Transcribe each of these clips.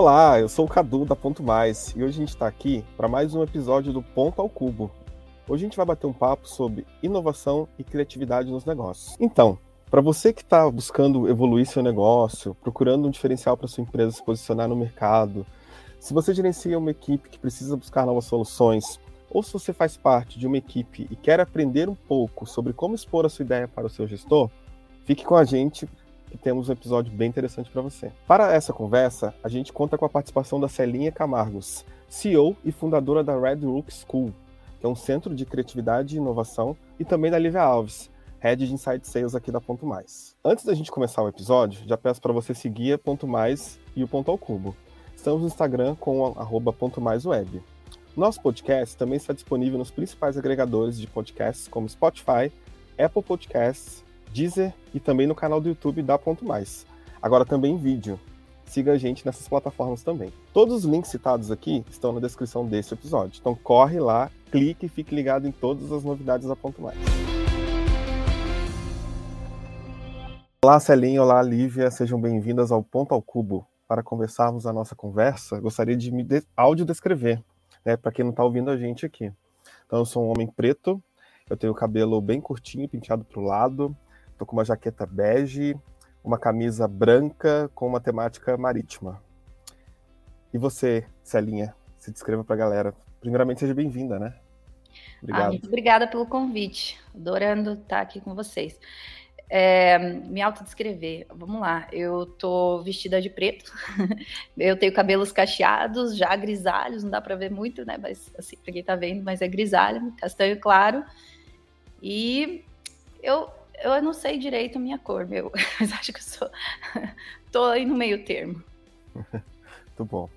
Olá, eu sou o Cadu da Ponto Mais e hoje a gente está aqui para mais um episódio do Ponto ao Cubo. Hoje a gente vai bater um papo sobre inovação e criatividade nos negócios. Então, para você que está buscando evoluir seu negócio, procurando um diferencial para sua empresa se posicionar no mercado, se você gerencia uma equipe que precisa buscar novas soluções, ou se você faz parte de uma equipe e quer aprender um pouco sobre como expor a sua ideia para o seu gestor, fique com a gente temos um episódio bem interessante para você. Para essa conversa, a gente conta com a participação da Celinha Camargos, CEO e fundadora da Red Rook School, que é um centro de criatividade e inovação, e também da Lívia Alves, Head de Inside Sales aqui da Ponto Mais. Antes da gente começar o episódio, já peço para você seguir a Ponto Mais e o Ponto ao Cubo. Estamos no Instagram com arroba Ponto Mais Web. Nosso podcast também está disponível nos principais agregadores de podcasts como Spotify, Apple Podcasts, Deezer e também no canal do YouTube da Ponto Mais. Agora também em vídeo. Siga a gente nessas plataformas também. Todos os links citados aqui estão na descrição desse episódio. Então corre lá, clique e fique ligado em todas as novidades da Ponto Mais. Olá, Celinha. Olá, Lívia. Sejam bem-vindas ao Ponto ao Cubo. Para conversarmos a nossa conversa, gostaria de me de áudio descrever, né, para quem não está ouvindo a gente aqui. Então, eu sou um homem preto, eu tenho o cabelo bem curtinho, penteado para o lado, Tô com uma jaqueta bege, uma camisa branca com uma temática marítima. E você, Celinha, se descreva para a galera. Primeiramente, seja bem-vinda, né? Obrigado. Ah, muito obrigada pelo convite. Adorando estar aqui com vocês. É, me autodescrever. Vamos lá. Eu tô vestida de preto. eu tenho cabelos cacheados, já grisalhos, não dá para ver muito, né? Mas assim, para quem tá vendo, mas é grisalho, castanho claro. E eu eu não sei direito a minha cor, meu, mas acho que eu sou. tô aí no meio termo. Muito bom.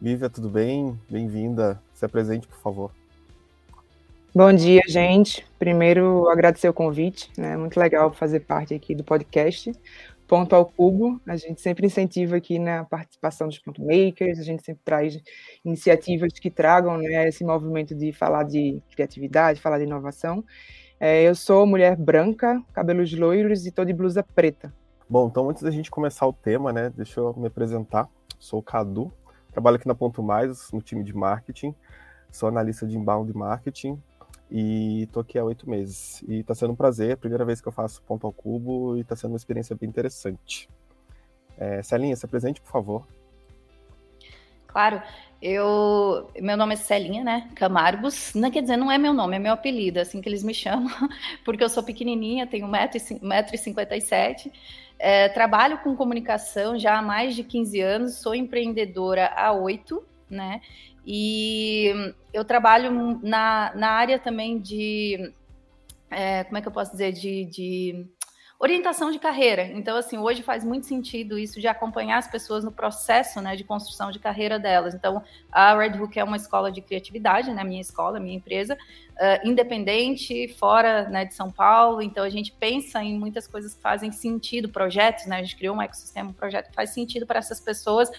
Lívia, tudo bem? Bem-vinda. Se apresente, por favor. Bom dia, gente. Primeiro, agradecer o convite, né? Muito legal fazer parte aqui do podcast. Ponto ao Cubo, a gente sempre incentiva aqui na participação dos ponto makers, a gente sempre traz iniciativas que tragam né, esse movimento de falar de criatividade, falar de inovação. É, eu sou mulher branca, cabelos loiros e tô de blusa preta. Bom, então antes da gente começar o tema, né, deixa eu me apresentar. Sou o Cadu, trabalho aqui na Ponto Mais, no time de marketing. Sou analista de inbound marketing e tô aqui há oito meses. E tá sendo um prazer, primeira vez que eu faço ponto ao cubo e tá sendo uma experiência bem interessante. É, Celinha, se apresente, por favor. Claro, eu, meu nome é Celinha, né? Camargos. Não quer dizer, não é meu nome, é meu apelido, é assim que eles me chamam, porque eu sou pequenininha, tenho 1,57m. É, trabalho com comunicação já há mais de 15 anos, sou empreendedora há 8, né? E eu trabalho na, na área também de. É, como é que eu posso dizer? de, de Orientação de carreira. Então, assim, hoje faz muito sentido isso de acompanhar as pessoas no processo né, de construção de carreira delas. Então, a Red Hook é uma escola de criatividade, né? Minha escola, minha empresa, uh, independente, fora né, de São Paulo. Então, a gente pensa em muitas coisas que fazem sentido, projetos, né? A gente criou um ecossistema, um projeto que faz sentido para essas pessoas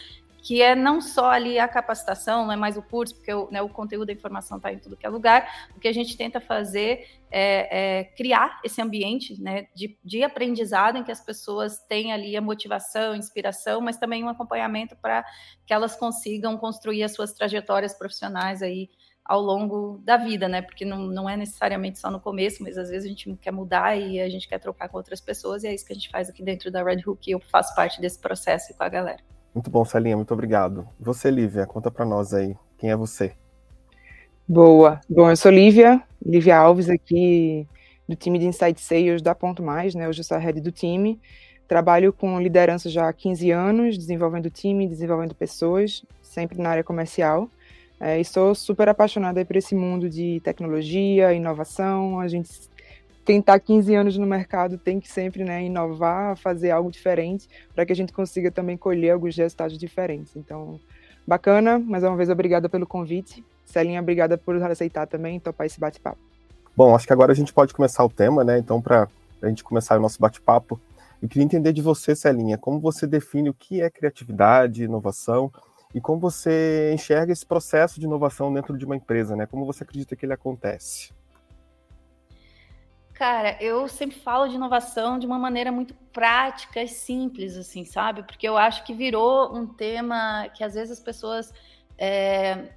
que é não só ali a capacitação, não é mais o curso, porque o, né, o conteúdo da informação está em tudo que é lugar. O que a gente tenta fazer é, é criar esse ambiente né, de, de, aprendizado em que as pessoas têm ali a motivação, a inspiração, mas também um acompanhamento para que elas consigam construir as suas trajetórias profissionais aí ao longo da vida, né? Porque não, não é necessariamente só no começo, mas às vezes a gente quer mudar e a gente quer trocar com outras pessoas, e é isso que a gente faz aqui dentro da Red Hook, e eu faço parte desse processo com a galera. Muito bom, Celinha, muito obrigado. Você, Lívia, conta para nós aí, quem é você? Boa. Bom, eu sou Lívia, Lívia Alves aqui do time de Inside Sales da Ponto Mais, né? Hoje eu sou a head do time. Trabalho com liderança já há 15 anos, desenvolvendo time, desenvolvendo pessoas, sempre na área comercial. É, e sou super apaixonada por esse mundo de tecnologia, inovação. A gente quem está 15 anos no mercado tem que sempre né, inovar, fazer algo diferente, para que a gente consiga também colher alguns resultados diferentes. Então, bacana, mais uma vez, obrigada pelo convite. Celinha, obrigada por aceitar também topar esse bate-papo. Bom, acho que agora a gente pode começar o tema, né? Então, para a gente começar o nosso bate-papo, eu queria entender de você, Celinha, como você define o que é criatividade, inovação e como você enxerga esse processo de inovação dentro de uma empresa, né? Como você acredita que ele acontece? Cara, eu sempre falo de inovação de uma maneira muito prática e simples, assim, sabe? Porque eu acho que virou um tema que às vezes as pessoas é,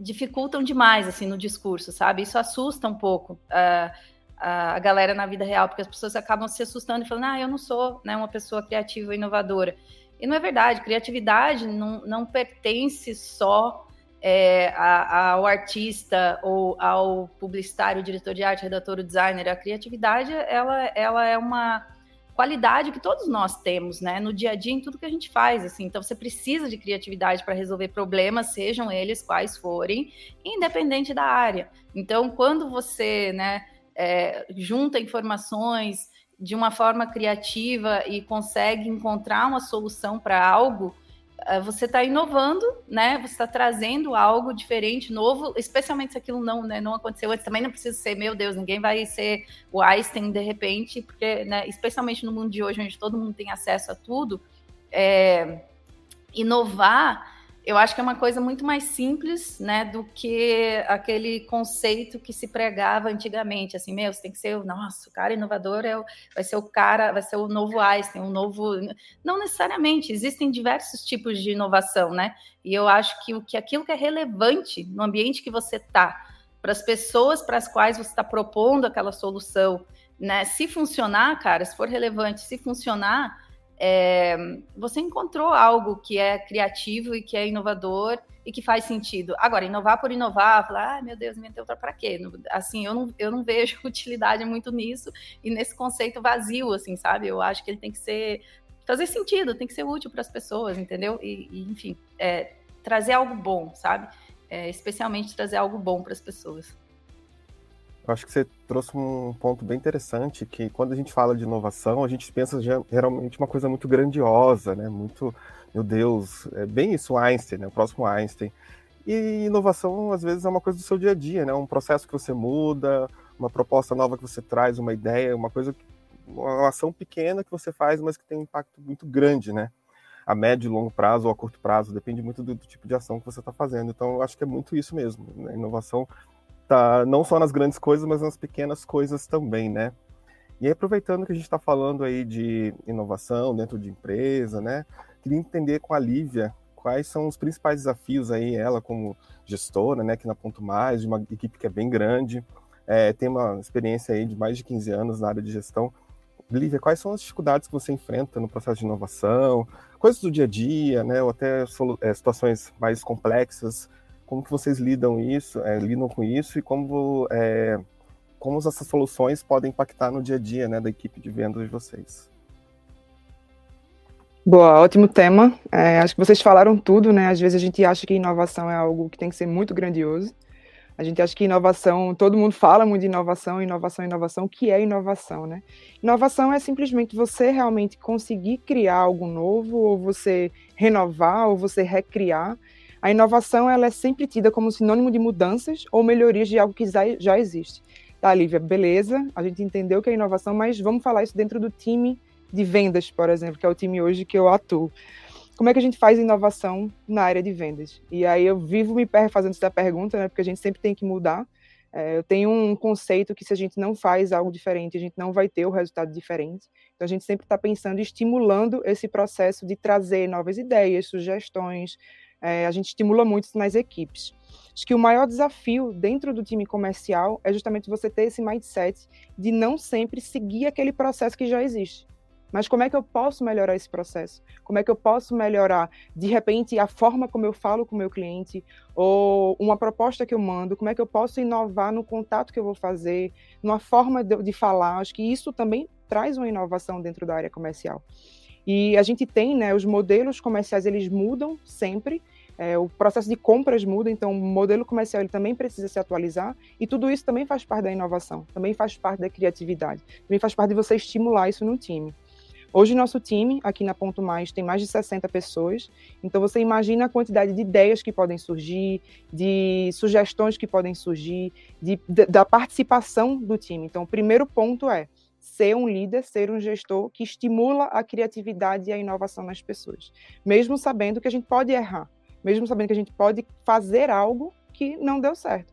dificultam demais, assim, no discurso, sabe? Isso assusta um pouco uh, a galera na vida real, porque as pessoas acabam se assustando e falando, ah, eu não sou né, uma pessoa criativa e inovadora. E não é verdade, criatividade não, não pertence só é, a, ao artista ou ao publicitário, diretor de arte, redator, designer. A criatividade, ela, ela é uma qualidade que todos nós temos, né, no dia a dia, em tudo que a gente faz, assim. Então, você precisa de criatividade para resolver problemas, sejam eles quais forem, independente da área. Então, quando você, né, é, junta informações de uma forma criativa e consegue encontrar uma solução para algo, você está inovando, né? Você está trazendo algo diferente, novo, especialmente se aquilo não, né, não aconteceu antes. Também não precisa ser, meu Deus, ninguém vai ser o Einstein de repente, porque, né, especialmente no mundo de hoje, onde todo mundo tem acesso a tudo, é, inovar eu acho que é uma coisa muito mais simples, né, do que aquele conceito que se pregava antigamente, assim, meu, você tem que ser, o nosso cara inovador é o, vai ser o cara, vai ser o novo Einstein, o novo, não necessariamente, existem diversos tipos de inovação, né? E eu acho que o que aquilo que é relevante no ambiente que você tá, para as pessoas para as quais você está propondo aquela solução, né? Se funcionar, cara, se for relevante, se funcionar, é, você encontrou algo que é criativo e que é inovador e que faz sentido. Agora, inovar por inovar, falar, ah, meu Deus, inventei outra para quê? Assim, eu não, eu não vejo utilidade muito nisso e nesse conceito vazio, assim, sabe? Eu acho que ele tem que ser fazer sentido, tem que ser útil para as pessoas, entendeu? E, e enfim, é, trazer algo bom, sabe? É, especialmente trazer algo bom para as pessoas. Acho que você trouxe um ponto bem interessante, que quando a gente fala de inovação, a gente pensa geralmente uma coisa muito grandiosa, né? Muito, meu Deus, é bem isso, Einstein, né? O próximo Einstein. E inovação, às vezes, é uma coisa do seu dia a dia, né? Um processo que você muda, uma proposta nova que você traz, uma ideia, uma coisa, uma ação pequena que você faz, mas que tem um impacto muito grande, né? A médio e longo prazo ou a curto prazo, depende muito do, do tipo de ação que você está fazendo. Então, eu acho que é muito isso mesmo. Né? Inovação tá não só nas grandes coisas, mas nas pequenas coisas também, né? E aí, aproveitando que a gente está falando aí de inovação dentro de empresa, né? Queria entender com a Lívia quais são os principais desafios aí, ela como gestora, né, aqui na Ponto Mais, de uma equipe que é bem grande, é, tem uma experiência aí de mais de 15 anos na área de gestão. Lívia, quais são as dificuldades que você enfrenta no processo de inovação, coisas do dia a dia, né, ou até é, situações mais complexas como que vocês lidam isso, é, lidam com isso e como, é, como essas soluções podem impactar no dia a dia né, da equipe de vendas de vocês. Boa, ótimo tema. É, acho que vocês falaram tudo, né? Às vezes a gente acha que inovação é algo que tem que ser muito grandioso. A gente acha que inovação, todo mundo fala muito de inovação, inovação, inovação. O que é inovação, né? Inovação é simplesmente você realmente conseguir criar algo novo, ou você renovar, ou você recriar a inovação ela é sempre tida como sinônimo de mudanças ou melhorias de algo que já existe. Tá, Lívia, beleza, a gente entendeu que é inovação, mas vamos falar isso dentro do time de vendas, por exemplo, que é o time hoje que eu atuo. Como é que a gente faz inovação na área de vendas? E aí eu vivo me fazendo essa pergunta, né, porque a gente sempre tem que mudar. É, eu tenho um conceito que se a gente não faz algo diferente, a gente não vai ter o resultado diferente. Então a gente sempre está pensando, estimulando esse processo de trazer novas ideias, sugestões, é, a gente estimula muito nas equipes. Acho que o maior desafio dentro do time comercial é justamente você ter esse mindset de não sempre seguir aquele processo que já existe. Mas como é que eu posso melhorar esse processo? Como é que eu posso melhorar, de repente, a forma como eu falo com o meu cliente, ou uma proposta que eu mando? Como é que eu posso inovar no contato que eu vou fazer, numa forma de, de falar? Acho que isso também traz uma inovação dentro da área comercial. E a gente tem, né, os modelos comerciais, eles mudam sempre, é, o processo de compras muda, então o modelo comercial ele também precisa se atualizar, e tudo isso também faz parte da inovação, também faz parte da criatividade, também faz parte de você estimular isso no time. Hoje, nosso time, aqui na Ponto Mais, tem mais de 60 pessoas. Então, você imagina a quantidade de ideias que podem surgir, de sugestões que podem surgir, de, de, da participação do time. Então, o primeiro ponto é ser um líder, ser um gestor que estimula a criatividade e a inovação nas pessoas, mesmo sabendo que a gente pode errar, mesmo sabendo que a gente pode fazer algo que não deu certo.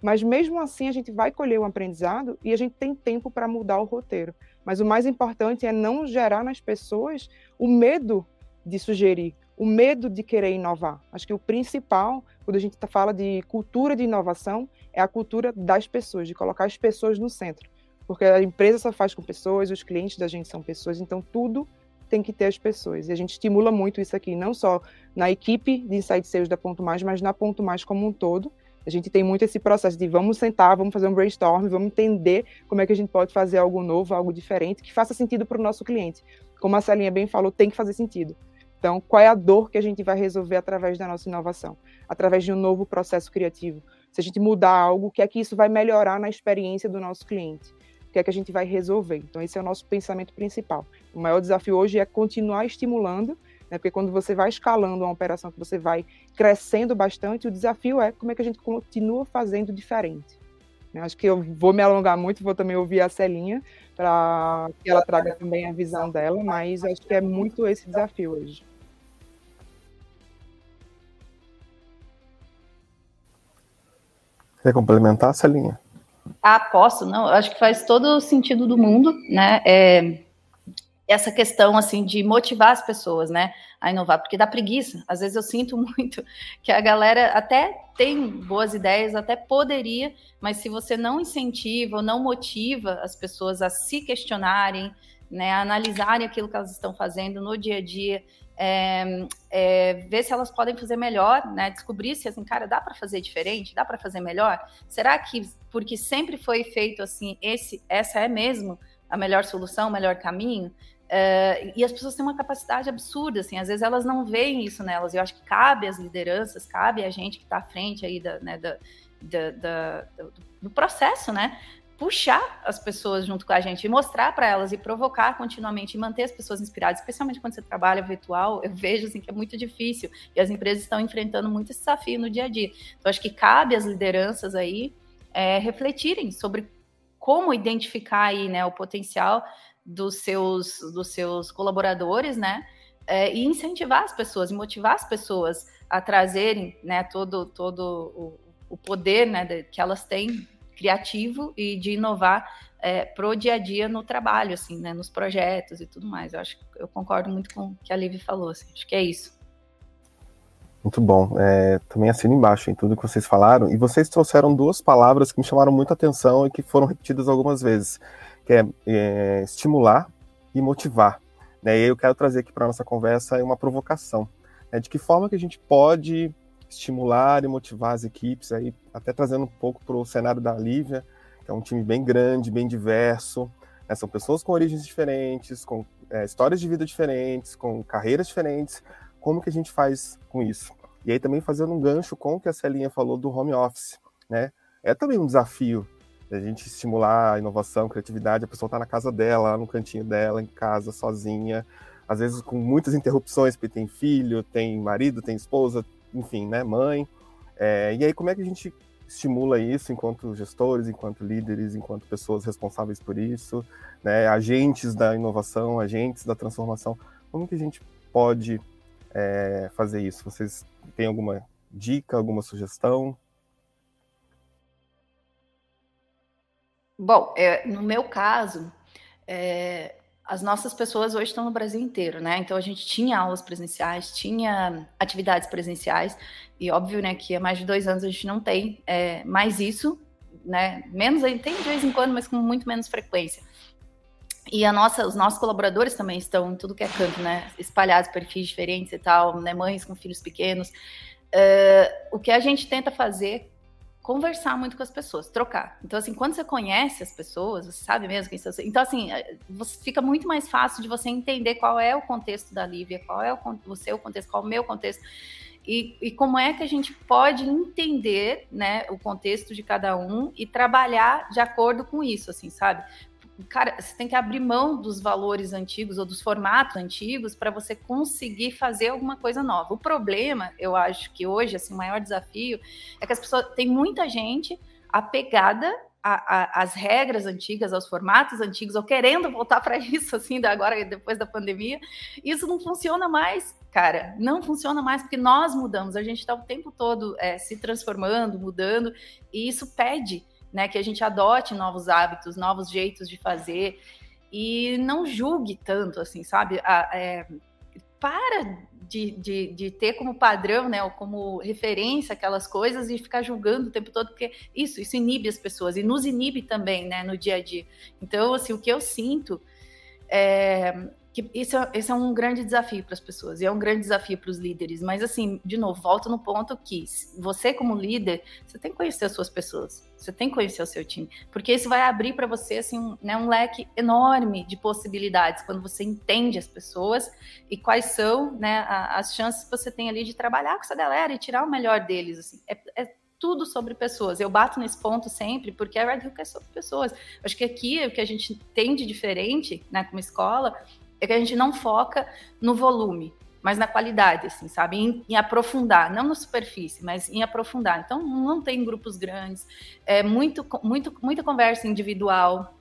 mas mesmo assim a gente vai colher um aprendizado e a gente tem tempo para mudar o roteiro. Mas o mais importante é não gerar nas pessoas o medo de sugerir, o medo de querer inovar. Acho que o principal, quando a gente tá, fala de cultura de inovação, é a cultura das pessoas, de colocar as pessoas no centro. Porque a empresa só faz com pessoas, os clientes da gente são pessoas, então tudo tem que ter as pessoas. E a gente estimula muito isso aqui, não só na equipe de Insight Sales da Ponto Mais, mas na Ponto Mais como um todo. A gente tem muito esse processo de vamos sentar, vamos fazer um brainstorm, vamos entender como é que a gente pode fazer algo novo, algo diferente, que faça sentido para o nosso cliente. Como a Celinha bem falou, tem que fazer sentido. Então, qual é a dor que a gente vai resolver através da nossa inovação? Através de um novo processo criativo. Se a gente mudar algo, o que é que isso vai melhorar na experiência do nosso cliente? Que é que a gente vai resolver? Então, esse é o nosso pensamento principal. O maior desafio hoje é continuar estimulando, né? porque quando você vai escalando uma operação que você vai crescendo bastante, o desafio é como é que a gente continua fazendo diferente. Né? Acho que eu vou me alongar muito, vou também ouvir a Celinha, para que ela traga também a visão dela, mas acho que é muito esse desafio hoje. Quer complementar, Celinha? Ah, posso, não, acho que faz todo o sentido do mundo, né, é, essa questão, assim, de motivar as pessoas, né, a inovar, porque dá preguiça, às vezes eu sinto muito que a galera até tem boas ideias, até poderia, mas se você não incentiva ou não motiva as pessoas a se questionarem, né, a analisarem aquilo que elas estão fazendo no dia a dia, é, é, ver se elas podem fazer melhor, né? Descobrir se assim, cara, dá para fazer diferente, dá para fazer melhor. Será que porque sempre foi feito assim, esse, essa é mesmo a melhor solução, o melhor caminho? É, e as pessoas têm uma capacidade absurda, assim, às vezes elas não veem isso nelas. Eu acho que cabe às lideranças, cabe a gente que está à frente aí da, né, da, da, da do, do processo, né? Puxar as pessoas junto com a gente e mostrar para elas e provocar continuamente e manter as pessoas inspiradas, especialmente quando você trabalha virtual, eu vejo assim que é muito difícil e as empresas estão enfrentando muito esse desafio no dia a dia. Então acho que cabe às lideranças aí é, refletirem sobre como identificar aí, né, o potencial dos seus dos seus colaboradores, né, é, e incentivar as pessoas, e motivar as pessoas a trazerem, né, todo todo o, o poder, né, que elas têm criativo e de inovar é, pro dia a dia no trabalho, assim, né, nos projetos e tudo mais. Eu acho eu concordo muito com o que a Liv falou, assim, acho que é isso. Muito bom. É, também assino embaixo em tudo que vocês falaram. E vocês trouxeram duas palavras que me chamaram muita atenção e que foram repetidas algumas vezes, que é, é estimular e motivar. Né? E eu quero trazer aqui para nossa conversa uma provocação. Né? De que forma que a gente pode estimular e motivar as equipes, aí, até trazendo um pouco para o cenário da Lívia, que é um time bem grande, bem diverso. Né? São pessoas com origens diferentes, com é, histórias de vida diferentes, com carreiras diferentes. Como que a gente faz com isso? E aí também fazendo um gancho com o que a Celinha falou do home office, né? É também um desafio a gente estimular a inovação, a criatividade, a pessoa está na casa dela, no cantinho dela, em casa, sozinha, às vezes com muitas interrupções, porque tem filho, tem marido, tem esposa, enfim, né, mãe. É, e aí, como é que a gente estimula isso enquanto gestores, enquanto líderes, enquanto pessoas responsáveis por isso, né, agentes da inovação, agentes da transformação? Como que a gente pode é, fazer isso? Vocês têm alguma dica, alguma sugestão? Bom, é, no meu caso, é, as nossas pessoas hoje estão no Brasil inteiro, né? Então a gente tinha aulas presenciais, tinha atividades presenciais, e óbvio, né, que há mais de dois anos a gente não tem é, mais isso, né? Menos tem de vez em quando, mas com muito menos frequência. E a nossa, os nossos colaboradores também estão em tudo que é canto, né? Espalhados, perfis diferentes e tal, né? Mães com filhos pequenos. Uh, o que a gente tenta fazer conversar muito com as pessoas, trocar. Então, assim, quando você conhece as pessoas, você sabe mesmo quem são. Então, assim, você fica muito mais fácil de você entender qual é o contexto da Lívia, qual é o, o seu contexto, qual é o meu contexto. E, e, como é que a gente pode entender né, o contexto de cada um e trabalhar de acordo com isso, assim, sabe? Cara, você tem que abrir mão dos valores antigos ou dos formatos antigos para você conseguir fazer alguma coisa nova. O problema, eu acho que hoje, assim, o maior desafio é que as pessoas, tem muita gente apegada às regras antigas, aos formatos antigos, ou querendo voltar para isso, assim, da agora depois da pandemia. Isso não funciona mais cara. Não funciona mais porque nós mudamos. A gente está o tempo todo é, se transformando, mudando, e isso pede né, que a gente adote novos hábitos, novos jeitos de fazer e não julgue tanto, assim, sabe? A, é, para de, de, de, ter como padrão, né, ou como referência aquelas coisas e ficar julgando o tempo todo, porque isso, isso inibe as pessoas e nos inibe também, né, no dia a dia. Então, assim, o que eu sinto é, que isso, é, é um grande desafio para as pessoas e é um grande desafio para os líderes. Mas assim, de novo, volto no ponto que você como líder, você tem que conhecer as suas pessoas, você tem que conhecer o seu time, porque isso vai abrir para você assim um, né, um leque enorme de possibilidades quando você entende as pessoas e quais são né, as chances que você tem ali de trabalhar com essa galera e tirar o melhor deles. Assim, é, é tudo sobre pessoas. Eu bato nesse ponto sempre, porque a Red Hook é sobre pessoas. Acho que aqui o que a gente tem de diferente, né, como escola, é que a gente não foca no volume, mas na qualidade, assim, sabe? Em, em, aprofundar, não na superfície, mas em aprofundar. Então, não tem grupos grandes, é muito, muito, muita conversa individual,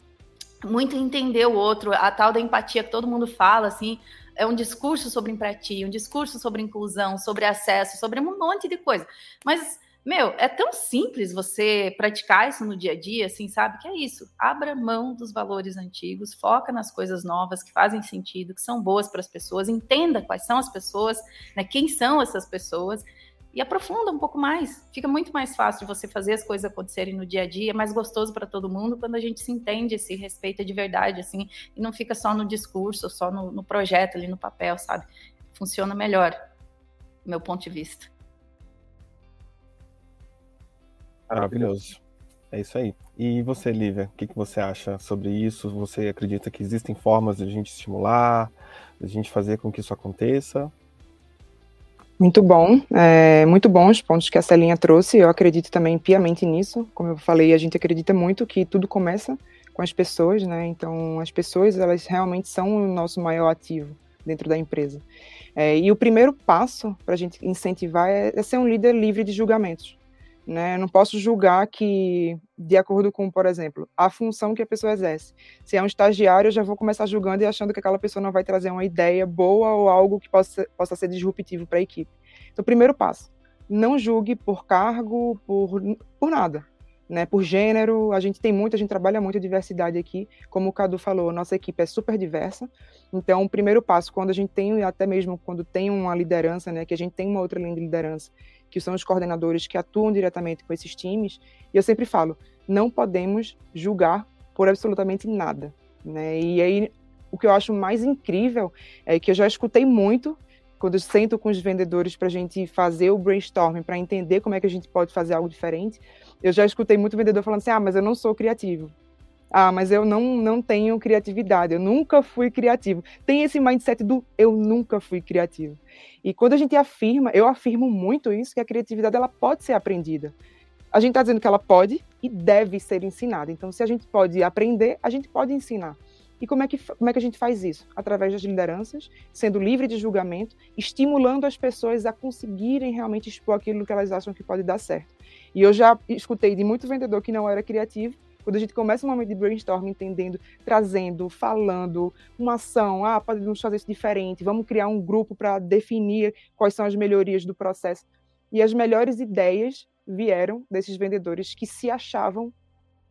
muito entender o outro, a tal da empatia que todo mundo fala, assim, é um discurso sobre empatia, um discurso sobre inclusão, sobre acesso, sobre um monte de coisa. Mas meu, é tão simples você praticar isso no dia a dia, assim, sabe? Que é isso. Abra mão dos valores antigos, foca nas coisas novas que fazem sentido, que são boas para as pessoas, entenda quais são as pessoas, né? Quem são essas pessoas e aprofunda um pouco mais. Fica muito mais fácil você fazer as coisas acontecerem no dia a dia, é mais gostoso para todo mundo quando a gente se entende, se respeita de verdade, assim, e não fica só no discurso, só no, no projeto ali no papel, sabe? Funciona melhor, do meu ponto de vista. Maravilhoso. É isso aí. E você, Lívia, o que, que você acha sobre isso? Você acredita que existem formas de a gente estimular, de a gente fazer com que isso aconteça? Muito bom, é, muito bons os pontos que a Celinha trouxe. Eu acredito também piamente nisso. Como eu falei, a gente acredita muito que tudo começa com as pessoas, né? Então, as pessoas, elas realmente são o nosso maior ativo dentro da empresa. É, e o primeiro passo para a gente incentivar é, é ser um líder livre de julgamentos. Né? Eu não posso julgar que, de acordo com, por exemplo, a função que a pessoa exerce. Se é um estagiário, eu já vou começar julgando e achando que aquela pessoa não vai trazer uma ideia boa ou algo que possa, possa ser disruptivo para a equipe. Então, primeiro passo, não julgue por cargo, por, por nada. Né, por gênero, a gente tem muito, a gente trabalha muito a diversidade aqui, como o Cadu falou, nossa equipe é super diversa, então o primeiro passo, quando a gente tem, até mesmo quando tem uma liderança, né, que a gente tem uma outra linha de liderança, que são os coordenadores que atuam diretamente com esses times, e eu sempre falo, não podemos julgar por absolutamente nada, né? E aí o que eu acho mais incrível é que eu já escutei muito quando eu sento com os vendedores para a gente fazer o brainstorming, para entender como é que a gente pode fazer algo diferente, eu já escutei muito vendedor falando assim, ah, mas eu não sou criativo. Ah, mas eu não, não tenho criatividade, eu nunca fui criativo. Tem esse mindset do eu nunca fui criativo. E quando a gente afirma, eu afirmo muito isso, que a criatividade ela pode ser aprendida. A gente está dizendo que ela pode e deve ser ensinada. Então, se a gente pode aprender, a gente pode ensinar. E como é que, como é que a gente faz isso? Através das lideranças, sendo livre de julgamento, estimulando as pessoas a conseguirem realmente expor aquilo que elas acham que pode dar certo. E eu já escutei de muito vendedor que não era criativo quando a gente começa um momento de brainstorm, entendendo, trazendo, falando, uma ação, ah, podemos fazer isso diferente, vamos criar um grupo para definir quais são as melhorias do processo. E as melhores ideias vieram desses vendedores que se achavam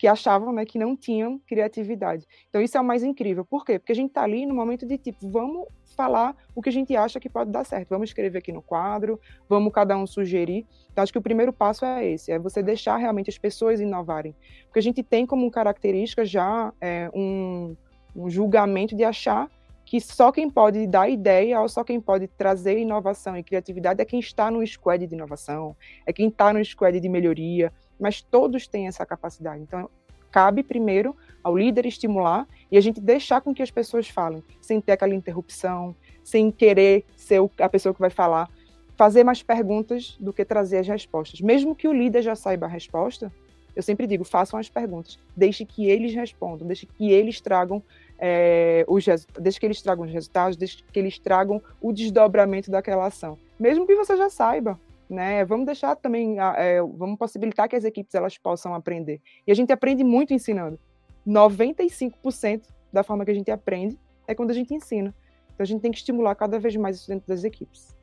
que achavam né, que não tinham criatividade. Então, isso é o mais incrível. Por quê? Porque a gente está ali no momento de tipo, vamos falar o que a gente acha que pode dar certo. Vamos escrever aqui no quadro, vamos cada um sugerir. Então, acho que o primeiro passo é esse, é você deixar realmente as pessoas inovarem. Porque a gente tem como característica já é, um, um julgamento de achar que só quem pode dar ideia ou só quem pode trazer inovação e criatividade é quem está no squad de inovação, é quem está no squad de melhoria, mas todos têm essa capacidade. Então, cabe primeiro ao líder estimular e a gente deixar com que as pessoas falem, sem ter aquela interrupção, sem querer ser a pessoa que vai falar, fazer mais perguntas do que trazer as respostas. Mesmo que o líder já saiba a resposta, eu sempre digo, façam as perguntas, deixe que eles respondam, deixe que eles tragam é, os deixe que eles tragam os resultados, deixe que eles tragam o desdobramento daquela ação, mesmo que você já saiba né? Vamos deixar também, é, vamos possibilitar que as equipes elas possam aprender. E a gente aprende muito ensinando. 95% da forma que a gente aprende é quando a gente ensina. Então a gente tem que estimular cada vez mais isso dentro das equipes.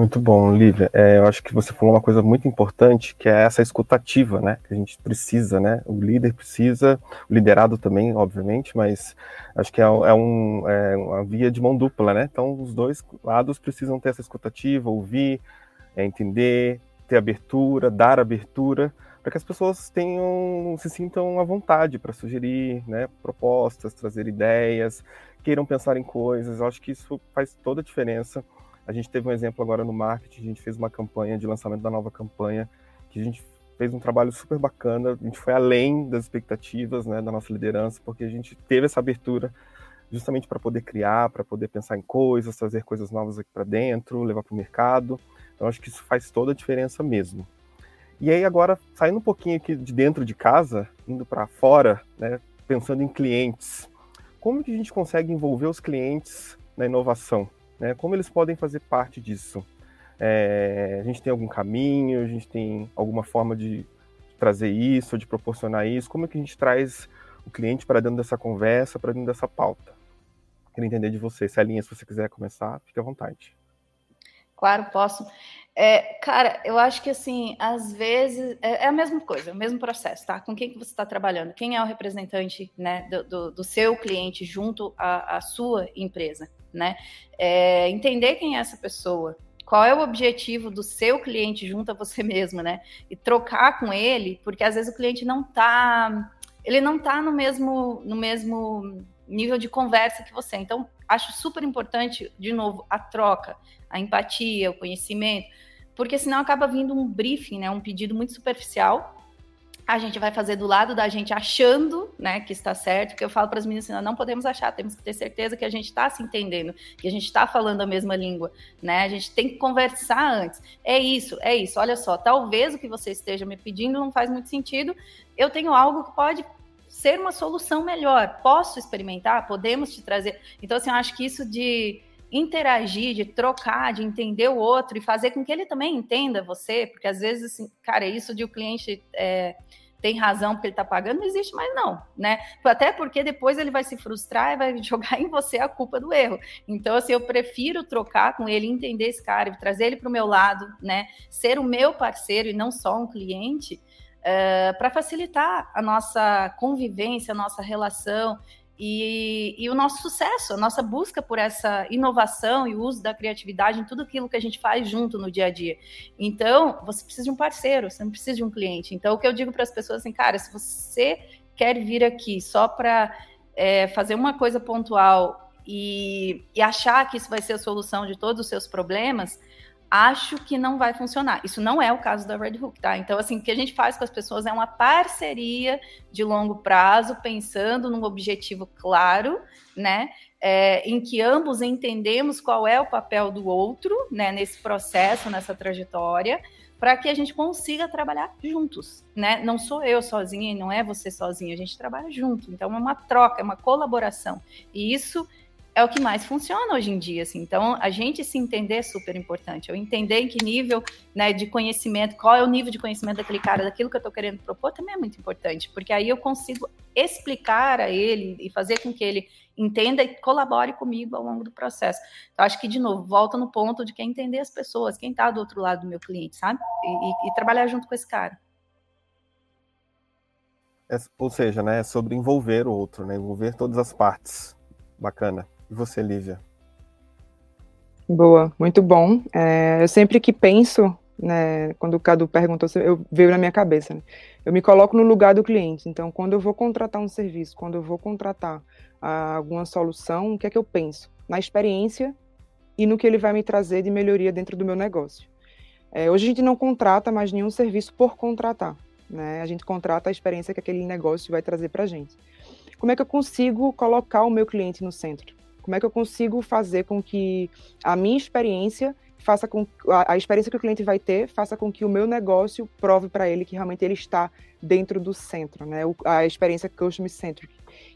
Muito bom, Lívia. É, eu acho que você falou uma coisa muito importante, que é essa escutativa, né? Que a gente precisa, né? O líder precisa, o liderado também, obviamente, mas acho que é, é, um, é uma via de mão dupla, né? Então, os dois lados precisam ter essa escutativa, ouvir, é, entender, ter abertura, dar abertura, para que as pessoas tenham, se sintam à vontade para sugerir, né? Propostas, trazer ideias, queiram pensar em coisas. Eu acho que isso faz toda a diferença a gente teve um exemplo agora no marketing, a gente fez uma campanha de lançamento da nova campanha, que a gente fez um trabalho super bacana, a gente foi além das expectativas né, da nossa liderança, porque a gente teve essa abertura justamente para poder criar, para poder pensar em coisas, trazer coisas novas aqui para dentro, levar para o mercado. Então, acho que isso faz toda a diferença mesmo. E aí, agora, saindo um pouquinho aqui de dentro de casa, indo para fora, né, pensando em clientes, como que a gente consegue envolver os clientes na inovação? Né? Como eles podem fazer parte disso? É, a gente tem algum caminho, a gente tem alguma forma de trazer isso, de proporcionar isso? Como é que a gente traz o cliente para dentro dessa conversa, para dentro dessa pauta? Queria entender de você. Celinha, se você quiser começar, fique à vontade. Claro, posso. É, cara, eu acho que assim, às vezes é, é, a mesma coisa, é o mesmo processo, tá? Com quem que você está trabalhando? Quem é o representante né, do, do, do seu cliente junto à, à sua empresa? Né? É, entender quem é essa pessoa, qual é o objetivo do seu cliente junto a você mesmo, né? E trocar com ele, porque às vezes o cliente não tá, ele não tá no mesmo, no mesmo nível de conversa que você. Então, acho super importante, de novo, a troca, a empatia, o conhecimento, porque senão acaba vindo um briefing, né? Um pedido muito superficial a gente vai fazer do lado da gente achando, né, que está certo, porque eu falo para as meninas assim, não podemos achar, temos que ter certeza que a gente está se entendendo, que a gente está falando a mesma língua, né? A gente tem que conversar antes. É isso, é isso. Olha só, talvez o que você esteja me pedindo não faz muito sentido. Eu tenho algo que pode ser uma solução melhor. Posso experimentar? Podemos te trazer. Então, assim, eu acho que isso de interagir, de trocar, de entender o outro e fazer com que ele também entenda você, porque às vezes, assim, cara, isso de o cliente é, tem razão porque ele está pagando, não existe mais não, né? Até porque depois ele vai se frustrar e vai jogar em você a culpa do erro. Então, assim, eu prefiro trocar com ele, entender esse cara, trazer ele para o meu lado, né? Ser o meu parceiro e não só um cliente, uh, eh, para facilitar a nossa convivência, a nossa relação e, e, o nosso sucesso, a nossa busca por essa inovação e o uso da criatividade em tudo aquilo que a gente faz junto no dia a dia. Então, você precisa de um parceiro, você não precisa de um cliente. Então, o que eu digo para as pessoas assim, cara, se você quer vir aqui só para é, fazer uma coisa pontual e, e achar que isso vai ser a solução de todos os seus problemas, acho que não vai funcionar. Isso não é o caso da Red Hook, tá? Então, assim, o que a gente faz com as pessoas é uma parceria de longo prazo, pensando num objetivo claro, né? É, em que ambos entendemos qual é o papel do outro, né? Nesse processo, nessa trajetória, para que a gente consiga trabalhar juntos, né? Não sou eu sozinha e não é você sozinha, a gente trabalha junto. Então, é uma troca, é uma colaboração. E isso é o que mais funciona hoje em dia, assim. Então, a gente se entender é super importante. Eu entender em que nível né, de conhecimento, qual é o nível de conhecimento daquele cara, daquilo que eu estou querendo propor, também é muito importante, porque aí eu consigo explicar a ele e fazer com que ele entenda e colabore comigo ao longo do processo. Então, acho que, de novo, volta no ponto de quem entender as pessoas, quem está do outro lado do meu cliente, sabe? E, e, e trabalhar junto com esse cara. É, ou seja, né, é sobre envolver o outro, né, envolver todas as partes. Bacana. E você, Lívia? Boa, muito bom. É, eu sempre que penso, né, quando o Cadu perguntou, eu veio na minha cabeça, né? Eu me coloco no lugar do cliente. Então, quando eu vou contratar um serviço, quando eu vou contratar alguma solução, o que é que eu penso? Na experiência e no que ele vai me trazer de melhoria dentro do meu negócio. É, hoje a gente não contrata mais nenhum serviço por contratar. Né? A gente contrata a experiência que aquele negócio vai trazer para a gente. Como é que eu consigo colocar o meu cliente no centro? Como é que eu consigo fazer com que a minha experiência faça com a, a experiência que o cliente vai ter faça com que o meu negócio prove para ele que realmente ele está dentro do centro, né? O, a experiência customer centric.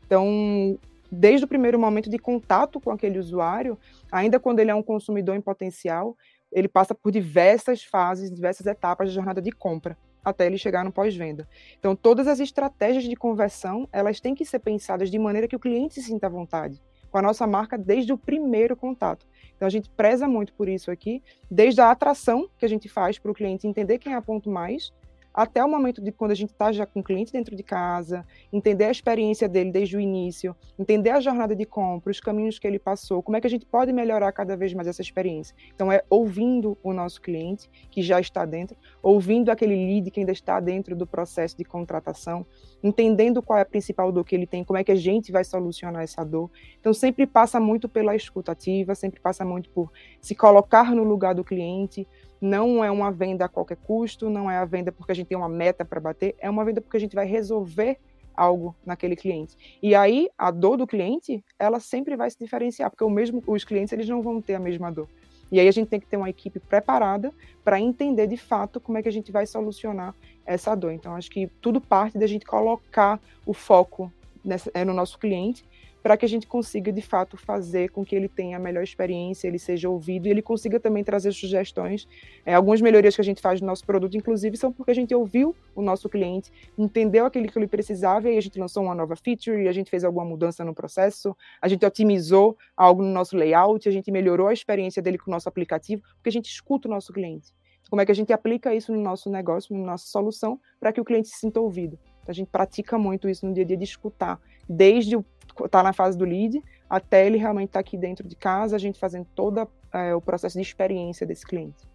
Então, desde o primeiro momento de contato com aquele usuário, ainda quando ele é um consumidor em potencial, ele passa por diversas fases, diversas etapas de jornada de compra até ele chegar no pós-venda. Então, todas as estratégias de conversão, elas têm que ser pensadas de maneira que o cliente se sinta à vontade com a nossa marca desde o primeiro contato. Então a gente preza muito por isso aqui, desde a atração que a gente faz para o cliente entender quem é a ponto mais, até o momento de quando a gente está já com o cliente dentro de casa, entender a experiência dele desde o início, entender a jornada de compra, os caminhos que ele passou, como é que a gente pode melhorar cada vez mais essa experiência. Então é ouvindo o nosso cliente que já está dentro, ouvindo aquele lead que ainda está dentro do processo de contratação, entendendo qual é a principal dor que ele tem, como é que a gente vai solucionar essa dor. Então sempre passa muito pela escutativa, sempre passa muito por se colocar no lugar do cliente, não é uma venda a qualquer custo, não é a venda porque a gente tem uma meta para bater, é uma venda porque a gente vai resolver algo naquele cliente. E aí a dor do cliente, ela sempre vai se diferenciar, porque o mesmo os clientes eles não vão ter a mesma dor. E aí a gente tem que ter uma equipe preparada para entender de fato como é que a gente vai solucionar essa dor. Então acho que tudo parte da gente colocar o foco nessa, é, no nosso cliente para que a gente consiga de fato fazer com que ele tenha a melhor experiência, ele seja ouvido e ele consiga também trazer sugestões. É, algumas melhorias que a gente faz no nosso produto, inclusive, são porque a gente ouviu o nosso cliente, entendeu aquilo que ele precisava e aí a gente lançou uma nova feature a gente fez alguma mudança no processo, a gente otimizou algo no nosso layout, a gente melhorou a experiência dele com o nosso aplicativo, porque a gente escuta o nosso cliente. Como é que a gente aplica isso no nosso negócio, na nossa solução, para que o cliente se sinta ouvido? Então, a gente pratica muito isso no dia a dia de escutar, desde o tá na fase do lead, até ele realmente estar tá aqui dentro de casa, a gente fazendo todo é, o processo de experiência desse cliente.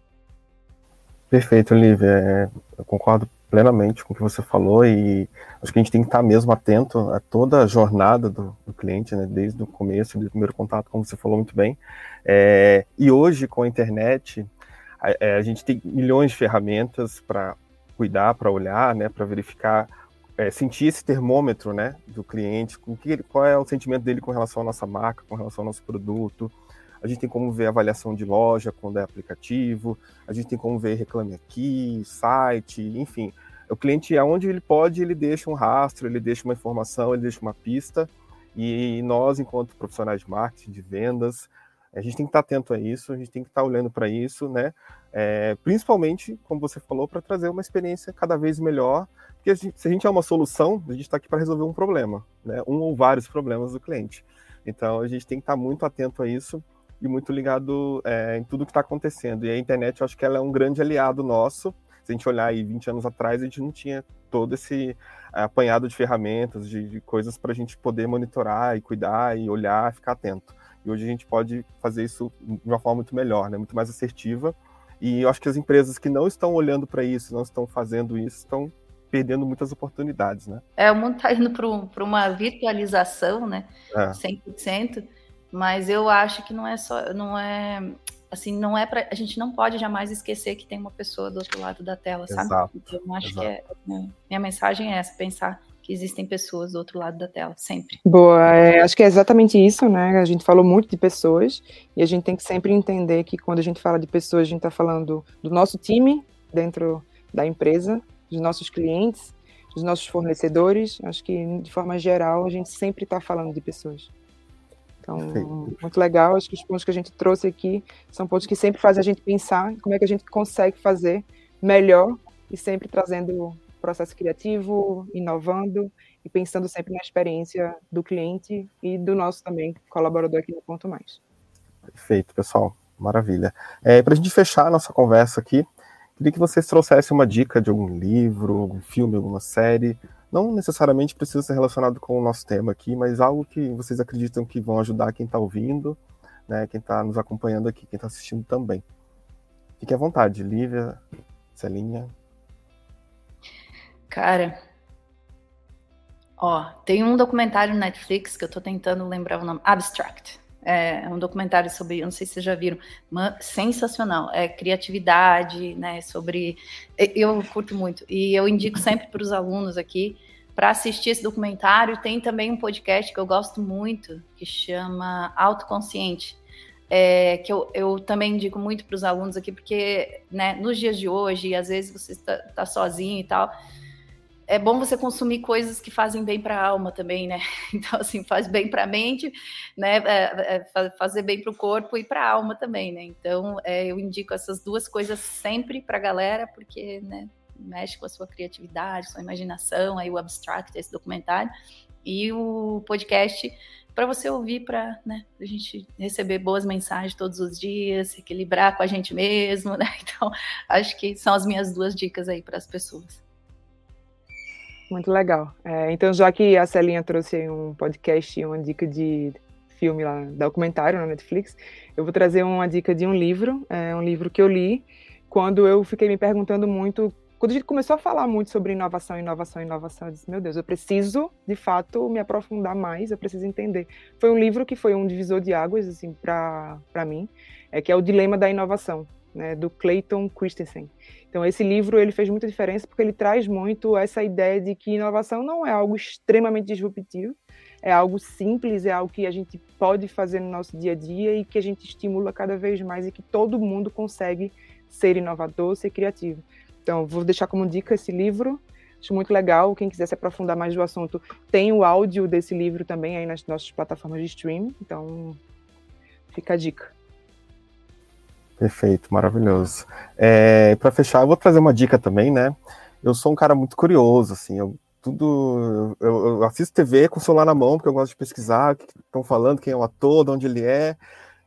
Perfeito, Olivia. É, eu concordo plenamente com o que você falou e acho que a gente tem que estar mesmo atento a toda a jornada do, do cliente, né, desde o começo, desde o primeiro contato, como você falou muito bem. É, e hoje, com a internet, a, é, a gente tem milhões de ferramentas para cuidar, para olhar, né, para verificar é, sentir esse termômetro né, do cliente, com que, qual é o sentimento dele com relação à nossa marca, com relação ao nosso produto. A gente tem como ver avaliação de loja quando é aplicativo, a gente tem como ver reclame aqui, site, enfim. O cliente, aonde ele pode, ele deixa um rastro, ele deixa uma informação, ele deixa uma pista, e nós, enquanto profissionais de marketing, de vendas, a gente tem que estar atento a isso, a gente tem que estar olhando para isso, né? É, principalmente, como você falou, para trazer uma experiência cada vez melhor porque se a gente é uma solução, a gente está aqui para resolver um problema, né? um ou vários problemas do cliente. Então a gente tem que estar tá muito atento a isso e muito ligado é, em tudo que está acontecendo. E a internet, eu acho que ela é um grande aliado nosso. Se a gente olhar aí 20 anos atrás, a gente não tinha todo esse é, apanhado de ferramentas, de, de coisas para a gente poder monitorar e cuidar e olhar, ficar atento. E hoje a gente pode fazer isso de uma forma muito melhor, né? muito mais assertiva. E eu acho que as empresas que não estão olhando para isso, não estão fazendo isso, estão perdendo muitas oportunidades, né? É, o mundo está indo para uma virtualização, né? É. 100%, mas eu acho que não é só, não é, assim, não é para, a gente não pode jamais esquecer que tem uma pessoa do outro lado da tela, sabe? Exato. Então, eu acho Exato. que é, né, minha mensagem é essa, pensar que existem pessoas do outro lado da tela, sempre. Boa, é, acho que é exatamente isso, né? A gente falou muito de pessoas e a gente tem que sempre entender que quando a gente fala de pessoas, a gente está falando do nosso time dentro da empresa, dos nossos clientes, dos nossos fornecedores. Acho que, de forma geral, a gente sempre está falando de pessoas. Então, muito legal. Acho que os pontos que a gente trouxe aqui são pontos que sempre fazem a gente pensar como é que a gente consegue fazer melhor e sempre trazendo processo criativo, inovando e pensando sempre na experiência do cliente e do nosso também colaborador aqui no Ponto Mais. Perfeito, pessoal. Maravilha. É, Para a gente fechar a nossa conversa aqui, Queria que vocês trouxessem uma dica de algum livro, algum filme, alguma série. Não necessariamente precisa ser relacionado com o nosso tema aqui, mas algo que vocês acreditam que vão ajudar quem está ouvindo, né, quem está nos acompanhando aqui, quem está assistindo também. Fique à vontade, Lívia, Celinha. Cara, ó, tem um documentário no Netflix que eu estou tentando lembrar o nome, Abstract. É, um documentário sobre, eu não sei se vocês já viram, uma, sensacional. É criatividade, né? Sobre. Eu curto muito. E eu indico sempre para os alunos aqui para assistir esse documentário. Tem também um podcast que eu gosto muito, que chama Autoconsciente. É, que eu, eu também indico muito para os alunos aqui, porque né, nos dias de hoje, às vezes você está tá sozinho e tal, é bom você consumir coisas que fazem bem para a alma também, né? Então, assim, faz bem para a mente, né? É, é, fazer bem para o corpo e para a alma também, né? Então, é, eu indico essas duas coisas sempre para a galera, porque, né? Mexe com a sua criatividade, sua imaginação, aí o Abstract, esse documentário. e o podcast para você ouvir, para né, a gente receber boas mensagens todos os dias, equilibrar com a gente mesmo, né? Então, acho que são as minhas duas dicas aí para as pessoas. Muito legal. É, então, já que a Celinha trouxe um podcast e uma dica de filme lá, documentário na Netflix, eu vou trazer uma dica de um livro, é um livro que eu li quando eu fiquei me perguntando muito quando a gente começou a falar muito sobre inovação, inovação, inovação, eu disse, meu Deus, eu preciso, de fato, me aprofundar mais, eu preciso entender. Foi um livro que foi um divisor de águas, assim, para mim, é, que é o Dilema da Inovação, né, do Clayton Christensen. Então, esse livro, ele fez muita diferença porque ele traz muito essa ideia de que inovação não é algo extremamente disruptivo, é algo simples, é algo que a gente pode fazer no nosso dia a dia e que a gente estimula cada vez mais e que todo mundo consegue ser inovador, ser criativo. Então, vou deixar como dica esse livro. Acho muito legal. Quem quiser se aprofundar mais do assunto, tem o áudio desse livro também aí nas nossas plataformas de streaming. Então, fica a dica. Perfeito, maravilhoso. É, Para fechar, eu vou trazer uma dica também, né? Eu sou um cara muito curioso, assim, eu tudo. Eu, eu assisto TV com o celular na mão, porque eu gosto de pesquisar o que estão falando, quem é o ator, de onde ele é.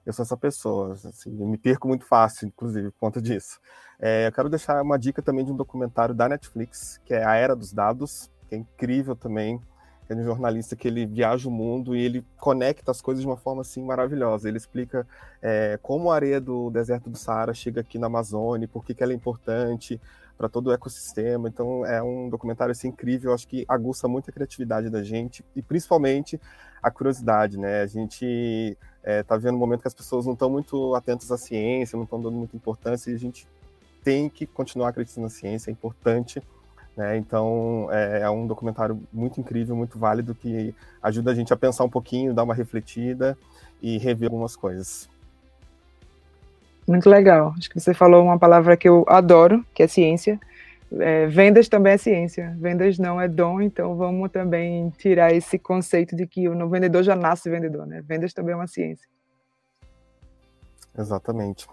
Eu sou essa pessoa, assim, me perco muito fácil, inclusive, por conta disso. É, eu quero deixar uma dica também de um documentário da Netflix, que é A Era dos Dados, que é incrível também. É um jornalista que ele viaja o mundo e ele conecta as coisas de uma forma assim maravilhosa. Ele explica é, como a areia do deserto do Saara chega aqui na Amazônia, por que, que ela é importante para todo o ecossistema. Então é um documentário assim, incrível, acho que aguça muito a criatividade da gente e principalmente a curiosidade, né? A gente está é, tá vendo um momento que as pessoas não estão muito atentas à ciência, não estão dando muita importância e a gente tem que continuar acreditando na ciência, é importante. Né? Então, é, é, um documentário muito incrível, muito válido, que ajuda a gente a pensar um pouquinho, dar uma refletida e rever algumas coisas. Muito legal. Acho que você falou uma palavra que eu adoro, que é ciência. É, vendas também é ciência. Vendas não é dom, então vamos também tirar esse conceito de que o vendedor já nasce vendedor, né? Vendas também é uma ciência. Exatamente.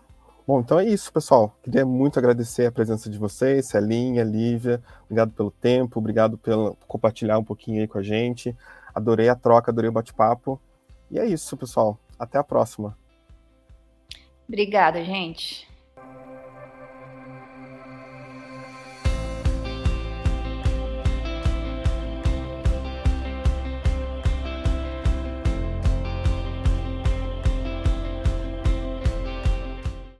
Bom, então é isso, pessoal. Queria muito agradecer a presença de vocês, Celinha, Lívia. Obrigado pelo tempo, obrigado por compartilhar um pouquinho aí com a gente. Adorei a troca, adorei o bate-papo. E é isso, pessoal. Até a próxima. Obrigada, gente.